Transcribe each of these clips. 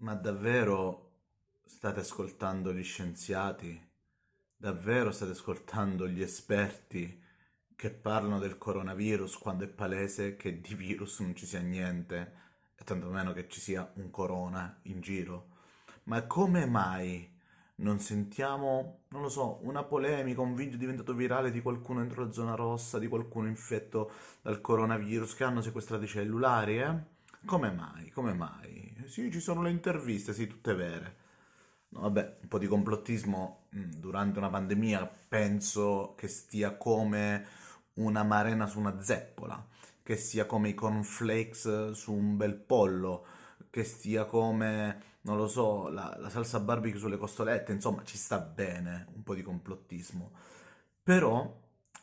Ma davvero state ascoltando gli scienziati? Davvero state ascoltando gli esperti che parlano del coronavirus quando è palese che di virus non ci sia niente e tantomeno che ci sia un corona in giro? Ma come mai non sentiamo, non lo so, una polemica, un video diventato virale di qualcuno dentro la zona rossa, di qualcuno infetto dal coronavirus che hanno sequestrato i cellulari, eh? Come mai? Come mai? Sì, ci sono le interviste, sì, tutte vere. No, vabbè, un po' di complottismo mm, durante una pandemia penso che stia come una marena su una zeppola, che sia come i cornflakes su un bel pollo, che stia come, non lo so, la, la salsa barbecue sulle costolette, insomma, ci sta bene un po' di complottismo. Però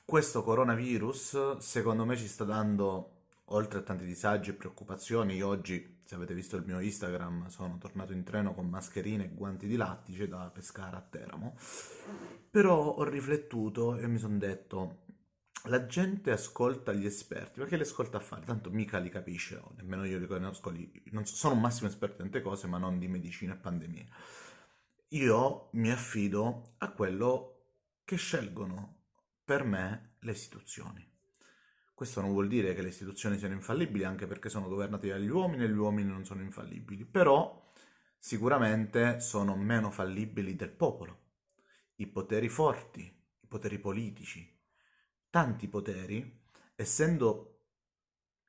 questo coronavirus, secondo me, ci sta dando oltre a tanti disagi e preoccupazioni, io oggi, se avete visto il mio Instagram, sono tornato in treno con mascherine e guanti di lattice da pescare a Teramo, però ho riflettuto e mi sono detto, la gente ascolta gli esperti, perché li ascolta a fare? Tanto mica li capisce, nemmeno io li conosco, non so, sono un massimo esperto in tante cose, ma non di medicina e pandemia. Io mi affido a quello che scelgono per me le istituzioni. Questo non vuol dire che le istituzioni siano infallibili, anche perché sono governate dagli uomini e gli uomini non sono infallibili, però sicuramente sono meno fallibili del popolo. I poteri forti, i poteri politici, tanti poteri, essendo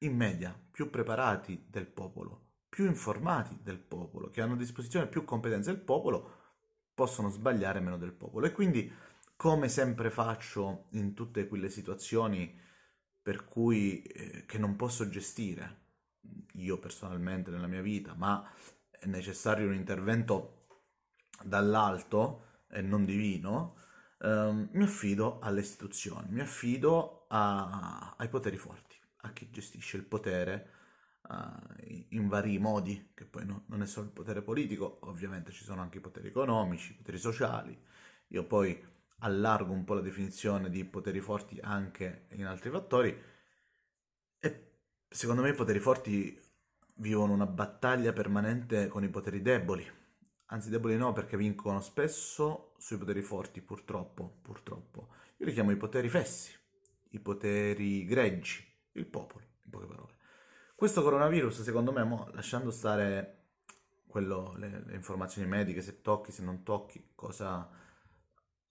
in media più preparati del popolo, più informati del popolo, che hanno a disposizione più competenze del popolo, possono sbagliare meno del popolo. E quindi, come sempre faccio in tutte quelle situazioni, per cui eh, che non posso gestire io personalmente nella mia vita, ma è necessario un intervento dall'alto e non divino, ehm, mi affido alle istituzioni, mi affido a, ai poteri forti, a chi gestisce il potere uh, in vari modi, che poi no, non è solo il potere politico, ovviamente ci sono anche i poteri economici, i poteri sociali. Io poi allargo un po' la definizione di poteri forti anche in altri fattori e secondo me i poteri forti vivono una battaglia permanente con i poteri deboli, anzi deboli no perché vincono spesso sui poteri forti purtroppo, purtroppo. Io li chiamo i poteri fessi, i poteri greggi, il popolo, in poche parole. Questo coronavirus secondo me, mo, lasciando stare quello, le, le informazioni mediche, se tocchi, se non tocchi, cosa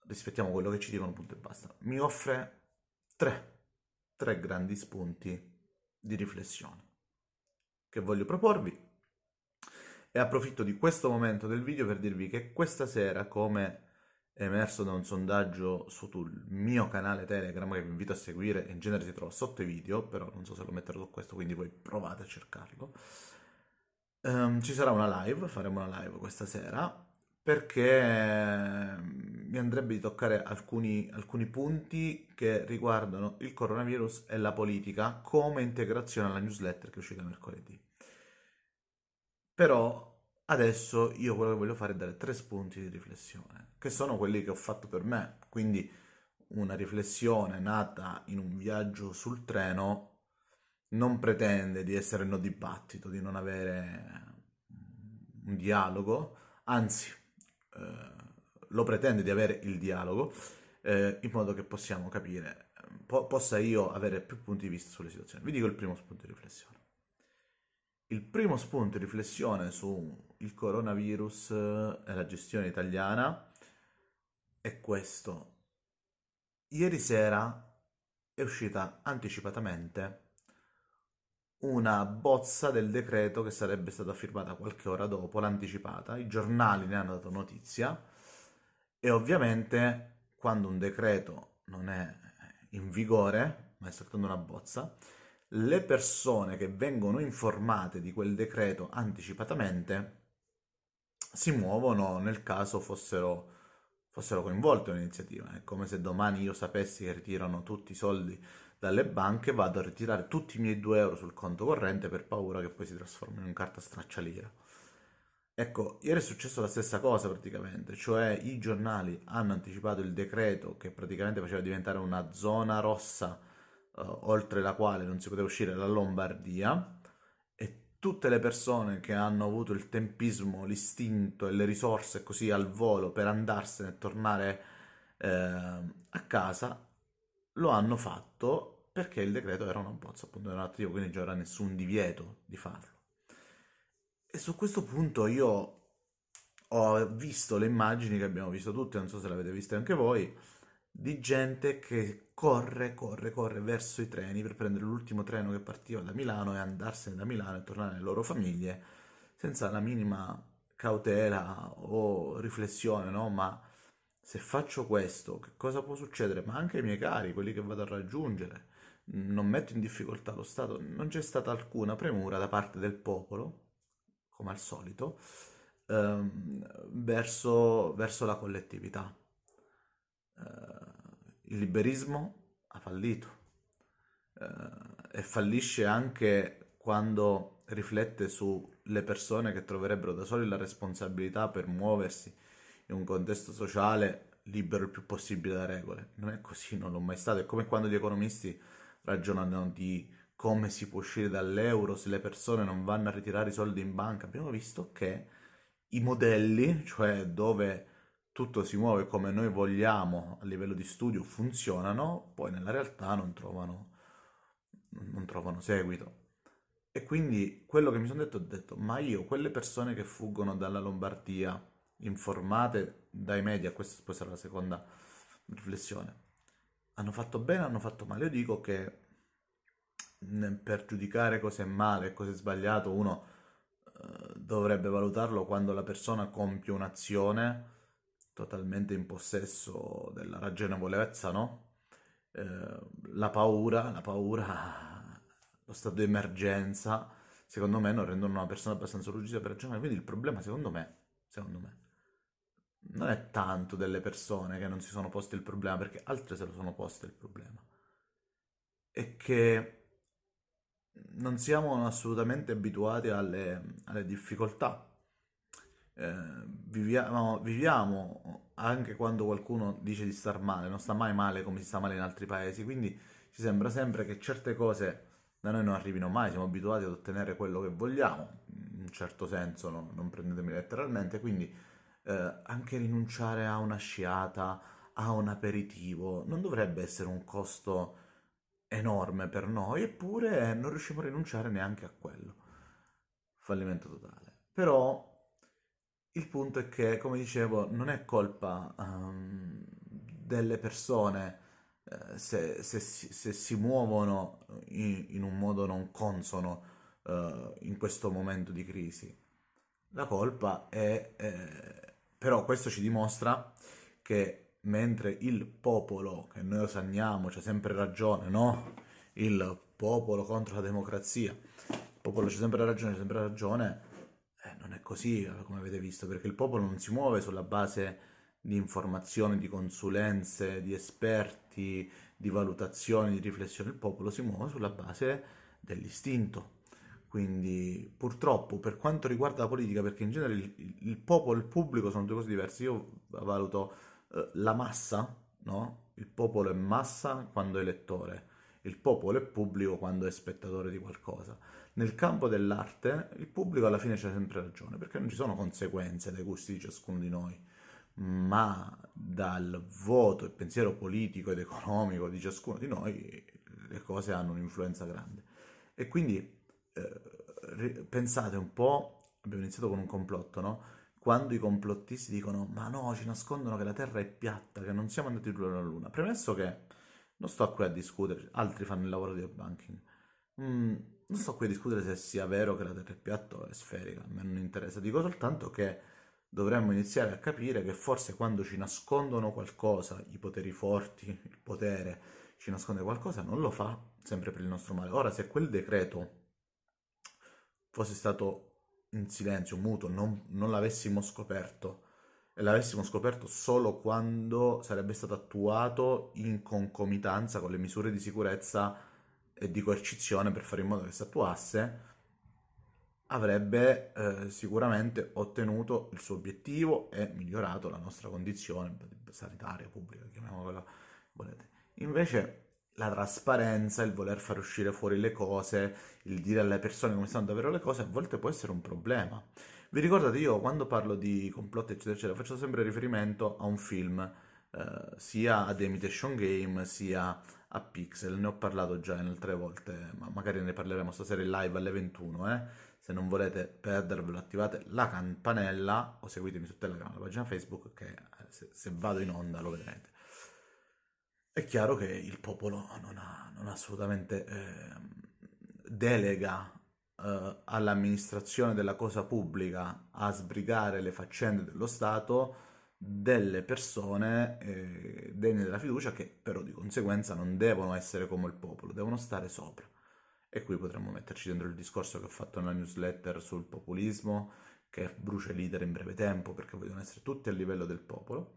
rispettiamo quello che ci dicono, punto e basta. Mi offre tre, tre grandi spunti di riflessione che voglio proporvi e approfitto di questo momento del video per dirvi che questa sera, come emerso da un sondaggio sul mio canale Telegram che vi invito a seguire, in genere si trova sotto i video, però non so se lo metterò su questo, quindi voi provate a cercarlo. Um, ci sarà una live, faremo una live questa sera perché mi andrebbe di toccare alcuni, alcuni, punti che riguardano il coronavirus e la politica come integrazione alla newsletter che è uscita mercoledì. Però adesso io quello che voglio fare è dare tre spunti di riflessione, che sono quelli che ho fatto per me, quindi una riflessione nata in un viaggio sul treno non pretende di essere no dibattito, di non avere un dialogo, anzi eh, lo pretende di avere il dialogo eh, in modo che possiamo capire, po- possa io avere più punti di vista sulle situazioni. Vi dico il primo spunto di riflessione. Il primo spunto di riflessione sul coronavirus eh, e la gestione italiana è questo. Ieri sera è uscita anticipatamente una bozza del decreto che sarebbe stata firmata qualche ora dopo, l'anticipata, i giornali ne hanno dato notizia e ovviamente quando un decreto non è in vigore, ma è soltanto una bozza, le persone che vengono informate di quel decreto anticipatamente si muovono nel caso fossero, fossero coinvolte in un'iniziativa. È come se domani io sapessi che ritirano tutti i soldi dalle banche vado a ritirare tutti i miei 2 euro sul conto corrente per paura che poi si trasformino in carta straccialira. Ecco, ieri è successo la stessa cosa praticamente, cioè i giornali hanno anticipato il decreto che praticamente faceva diventare una zona rossa uh, oltre la quale non si poteva uscire la Lombardia e tutte le persone che hanno avuto il tempismo, l'istinto e le risorse così al volo per andarsene e tornare eh, a casa, lo hanno fatto perché il decreto era una bozza, appunto era attivo, quindi non c'era nessun divieto di farlo. E su questo punto io ho visto le immagini che abbiamo visto tutti, non so se le avete viste anche voi, di gente che corre, corre, corre verso i treni per prendere l'ultimo treno che partiva da Milano e andarsene da Milano e tornare alle loro famiglie senza la minima cautela o riflessione, no? Ma se faccio questo, che cosa può succedere? Ma anche ai miei cari, quelli che vado a raggiungere, non metto in difficoltà lo Stato. Non c'è stata alcuna premura da parte del popolo, come al solito, ehm, verso, verso, la collettività. Eh, il liberismo ha fallito eh, e fallisce anche quando riflette sulle persone che troverebbero da soli la responsabilità per muoversi in un contesto sociale libero il più possibile da regole. Non è così, non l'ho mai stato. È come quando gli economisti ragionano di come si può uscire dall'euro se le persone non vanno a ritirare i soldi in banca. Abbiamo visto che i modelli, cioè dove tutto si muove come noi vogliamo a livello di studio, funzionano, poi nella realtà non trovano, non trovano seguito. E quindi quello che mi sono detto, ho detto, ma io, quelle persone che fuggono dalla Lombardia, informate dai media, questa poi sarà la seconda riflessione, hanno fatto bene, hanno fatto male. Io dico che per giudicare cosa è male e cosa è sbagliato, uno eh, dovrebbe valutarlo quando la persona compie un'azione totalmente in possesso della ragionevolezza, no? Eh, la paura, la paura, lo stato di emergenza, secondo me non rendono una persona abbastanza lucida per ragionare. Quindi il problema, secondo me, secondo me, non è tanto delle persone che non si sono poste il problema, perché altre se lo sono poste il problema. È che non siamo assolutamente abituati alle, alle difficoltà. Eh, viviamo, viviamo, anche quando qualcuno dice di star male, non sta mai male come si sta male in altri paesi, quindi ci sembra sempre che certe cose da noi non arrivino mai, siamo abituati ad ottenere quello che vogliamo, in un certo senso, no? non prendetemi letteralmente, quindi eh, anche rinunciare a una sciata, a un aperitivo, non dovrebbe essere un costo enorme per noi, eppure non riusciamo a rinunciare neanche a quello. Fallimento totale. Però il punto è che, come dicevo, non è colpa um, delle persone eh, se, se, se, si muovono in, in, un modo non consono uh, in questo momento di crisi. La colpa è... Eh, però questo ci dimostra che mentre il popolo, che noi osanniamo, c'ha sempre ragione, no? Il popolo contro la democrazia, il popolo c'ha sempre ragione, c'ha sempre ragione, eh, non è così come avete visto, perché il popolo non si muove sulla base di informazioni, di consulenze, di esperti, di valutazioni, di riflessioni, il popolo si muove sulla base dell'istinto. Quindi purtroppo per quanto riguarda la politica, perché in genere il, il popolo e il pubblico sono due cose diverse, io valuto eh, la massa, no? Il popolo è massa quando è elettore, il popolo è pubblico quando è spettatore di qualcosa. Nel campo dell'arte il pubblico alla fine c'ha sempre ragione, perché non ci sono conseguenze dai gusti di ciascuno di noi, ma dal voto e pensiero politico ed economico di ciascuno di noi le cose hanno un'influenza grande. E quindi eh, pensate un po', abbiamo iniziato con un complotto, no? Quando i complottisti dicono ma no, ci nascondono che la Terra è piatta, che non siamo andati sulla Luna. Premesso che non sto qui a discutere, altri fanno il lavoro di banking. Mm, non sto qui a discutere se sia vero che la Terra è piatta o è sferica, a me non interessa. Dico soltanto che dovremmo iniziare a capire che forse quando ci nascondono qualcosa, i poteri forti, il potere ci nasconde qualcosa, non lo fa sempre per il nostro male. Ora, se quel decreto fosse stato in silenzio, muto, non, non l'avessimo scoperto e l'avessimo scoperto solo quando sarebbe stato attuato in concomitanza con le misure di sicurezza e di coercizione per fare in modo che si attuasse, avrebbe eh, sicuramente ottenuto il suo obiettivo e migliorato la nostra condizione sanitaria pubblica, chiamiamola volete. Invece la trasparenza, il voler far uscire fuori le cose, il dire alle persone come stanno davvero le cose, a volte può essere un problema. Vi ricordate, io quando parlo di complotti, eccetera, eccetera, faccio sempre riferimento a un film, eh, sia ad Imitation Game, sia a Pixel. Ne ho parlato già in altre volte, ma magari ne parleremo stasera in live alle 21, eh? Se non volete perdervelo, attivate la campanella o seguitemi su Telegram, la pagina Facebook, che eh, se, se vado in onda lo vedrete. È chiaro che il popolo non ha, non assolutamente eh, delega eh, all'amministrazione della cosa pubblica a sbrigare le faccende dello Stato delle persone eh, degne della fiducia che però di conseguenza non devono essere come il popolo, devono stare sopra. E qui potremmo metterci dentro il discorso che ho fatto nella newsletter sul populismo, che brucia i leader in breve tempo perché vogliono essere tutti a livello del popolo.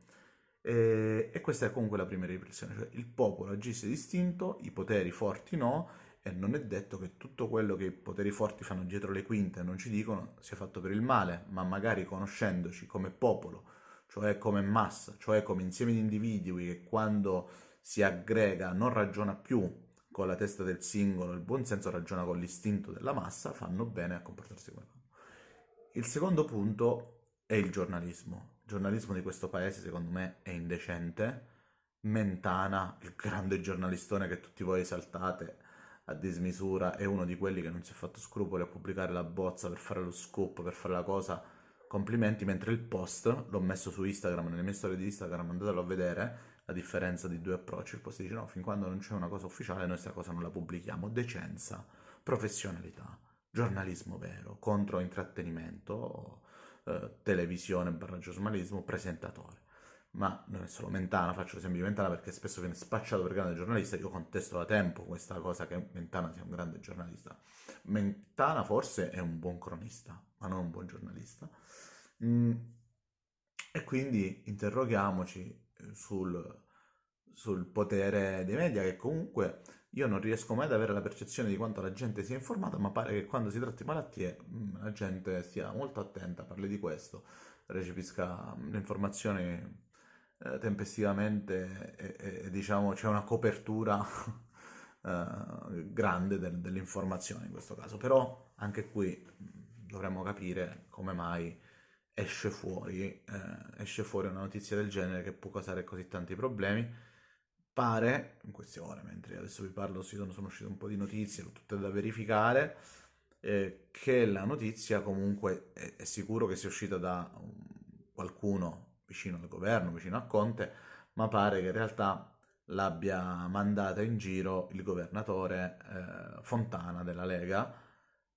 E, e questa è comunque la prima riflessione, cioè il popolo agisce distinto, i poteri forti no, e non è detto che tutto quello che i poteri forti fanno dietro le quinte e non ci dicono sia fatto per il male, ma magari conoscendoci come popolo, cioè come massa, cioè come insieme di individui che quando si aggrega non ragiona più con la testa del singolo, il buon senso ragiona con l'istinto della massa, fanno bene a comportarsi come fanno. Il secondo punto è il giornalismo giornalismo di questo paese secondo me è indecente. Mentana, il grande giornalistone che tutti voi esaltate a dismisura, è uno di quelli che non si è fatto scrupoli a pubblicare la bozza per fare lo scoop, per fare la cosa. Complimenti, mentre il post l'ho messo su Instagram, nelle mie storie di Instagram, andatelo a vedere, la differenza di due approcci. Il post dice no, fin quando non c'è una cosa ufficiale noi questa cosa non la pubblichiamo. Decenza, professionalità, giornalismo vero, contro intrattenimento eh, televisione barra giornalismo, presentatore. Ma non è solo Mentana, faccio l'esempio di Mentana perché spesso viene spacciato per grande giornalista, io contesto da tempo questa cosa che Mentana sia un grande giornalista. Mentana forse è un buon cronista, ma non un buon giornalista. Mm. E quindi interroghiamoci sul, sul potere dei media che comunque io non riesco mai ad avere la percezione di quanto la gente sia informata, ma pare che quando si tratta di malattie mm, la gente stia molto attenta, parli di questo, recepisca mm, le informazioni eh, tempestivamente e, e, diciamo c'è una copertura eh, grande del, dell'informazione in questo caso. Però anche qui mm, dovremmo capire come mai esce fuori, eh, esce fuori una notizia del genere che può causare così tanti problemi pare, in queste ore, mentre adesso vi parlo, sono, uscite un po' di notizie, tutte da verificare, eh, che la notizia comunque è, è, sicuro che sia uscita da qualcuno vicino al governo, vicino a Conte, ma pare che in realtà l'abbia mandata in giro il governatore eh, Fontana della Lega.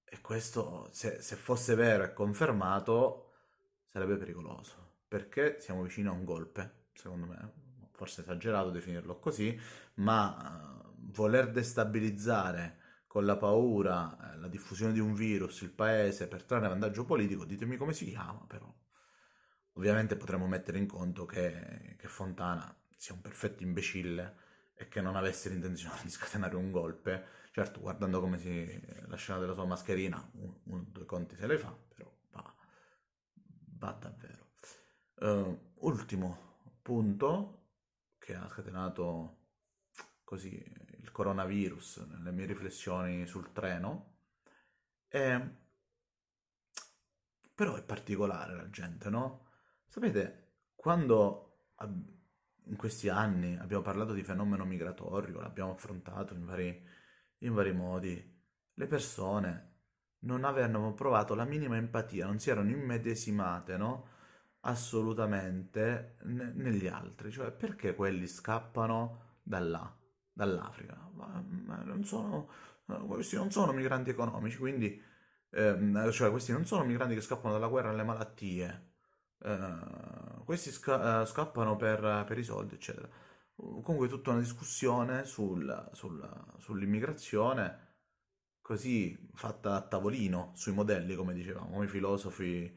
E questo se, se fosse vero e confermato sarebbe pericoloso perché siamo vicini a un golpe secondo me forse esagerato definirlo così, ma uh, voler destabilizzare con la paura eh, la diffusione di un virus il paese per trarre vantaggio politico, ditemi come si chiama però. Ovviamente potremmo mettere in conto che, che Fontana sia un perfetto imbecille e che non avesse l'intenzione di scatenare un golpe. Certo, guardando come si la scena della sua mascherina, uno o due conti se le fa, però va, va davvero. Uh, ultimo punto, che ha scatenato così il coronavirus nelle mie riflessioni sul treno. E... Però è particolare la gente, no? Sapete, quando in questi anni abbiamo parlato di fenomeno migratorio, l'abbiamo affrontato in vari, in vari modi, le persone non avevano provato la minima empatia, non si erano immedesimate, no? Assolutamente ne- negli altri, cioè perché quelli scappano da là, dall'Africa? Ma, ma non sono, questi non sono migranti economici, quindi ehm, cioè questi non sono migranti che scappano dalla guerra e dalle malattie, eh, questi sca- eh, scappano per, per, i soldi, eccetera. Comunque tutta una discussione sul, sul, sull'immigrazione così fatta a tavolino, sui modelli, come dicevamo, i filosofi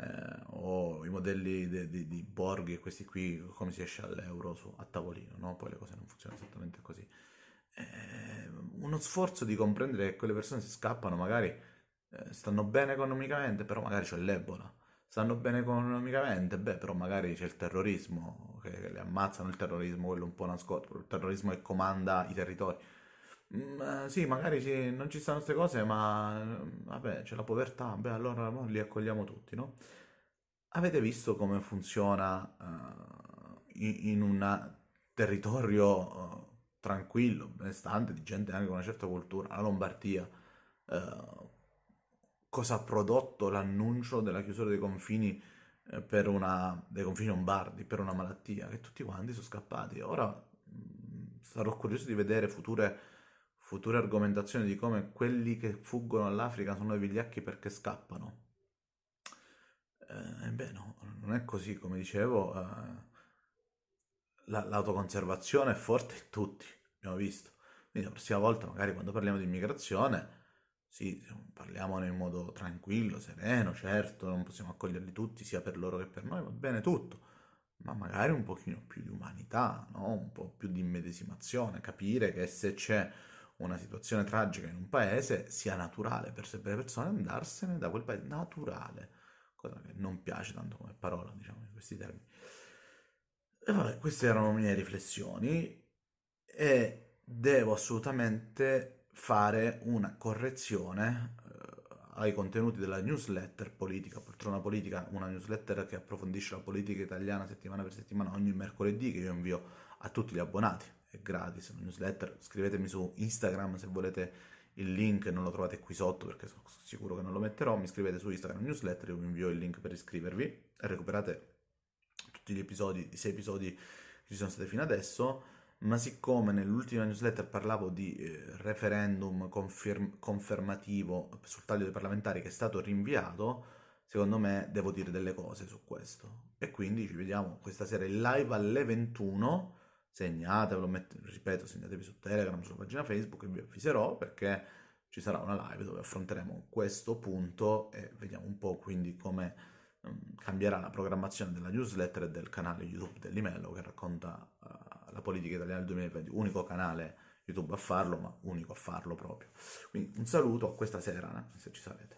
eh, o i modelli di, di, di Borghi e questi qui, come si esce all'euro su, a tavolino, no? poi le cose non funzionano esattamente così. Eh, uno sforzo di comprendere che quelle persone si scappano, magari eh, stanno bene economicamente, però magari c'è l'Ebola, stanno bene economicamente, beh, però magari c'è il terrorismo, che, che li ammazzano il terrorismo, quello un po' nascosto, il terrorismo che comanda i territori. Mm, eh, sì, magari sì, non ci stanno queste cose, ma mm, vabbè, c'è la povertà, beh, allora mo li accogliamo tutti, no? Avete visto come funziona uh, in, in un territorio uh, tranquillo, benestante, di gente anche con una certa cultura, la Lombardia, uh, cosa ha prodotto l'annuncio della chiusura dei confini per una, dei confini lombardi per una malattia, che tutti quanti sono scappati. Ora mh, sarò curioso di vedere future future argomentazioni di come quelli che fuggono all'Africa sono i vigliacchi perché scappano. Eh, beh, no, non è così, come dicevo, eh, la, l'autoconservazione è forte in tutti, abbiamo visto. Quindi la prossima volta, magari quando parliamo di immigrazione, sì, parliamone in modo tranquillo, sereno, certo, non possiamo accoglierli tutti, sia per loro che per noi, va bene tutto, ma magari un pochino più di umanità, no? un po' più di immedesimazione, capire che se c'è una situazione tragica in un paese sia naturale per le persone andarsene da quel paese, naturale, cosa che non piace tanto come parola, diciamo, in questi termini. E vabbè, queste erano le mie riflessioni. E devo assolutamente fare una correzione eh, ai contenuti della newsletter politica, Poltrona Politica, una newsletter che approfondisce la politica italiana settimana per settimana ogni mercoledì che io invio a tutti gli abbonati è gratis, una newsletter, scrivetemi su Instagram se volete il link, non lo trovate qui sotto perché sono sicuro che non lo metterò, mi scrivete su Instagram newsletter, io vi invio il link per iscrivervi e recuperate tutti gli episodi, i sei episodi che ci sono stati fino adesso, ma siccome nell'ultima newsletter parlavo di eh, referendum conferm- confermativo sul taglio dei parlamentari che è stato rinviato, secondo me devo dire delle cose su questo. E quindi ci vediamo questa sera in live alle 21 segnatevelo, met- ripeto, segnatevi su Telegram, sulla pagina Facebook e vi avviserò perché ci sarà una live dove affronteremo questo punto e vediamo un po' quindi come um, cambierà la programmazione della newsletter e del canale YouTube dell'Imello che racconta uh, la politica italiana del 2020, unico canale YouTube a farlo, ma unico a farlo proprio. Quindi un saluto a questa sera, eh, se ci sarete.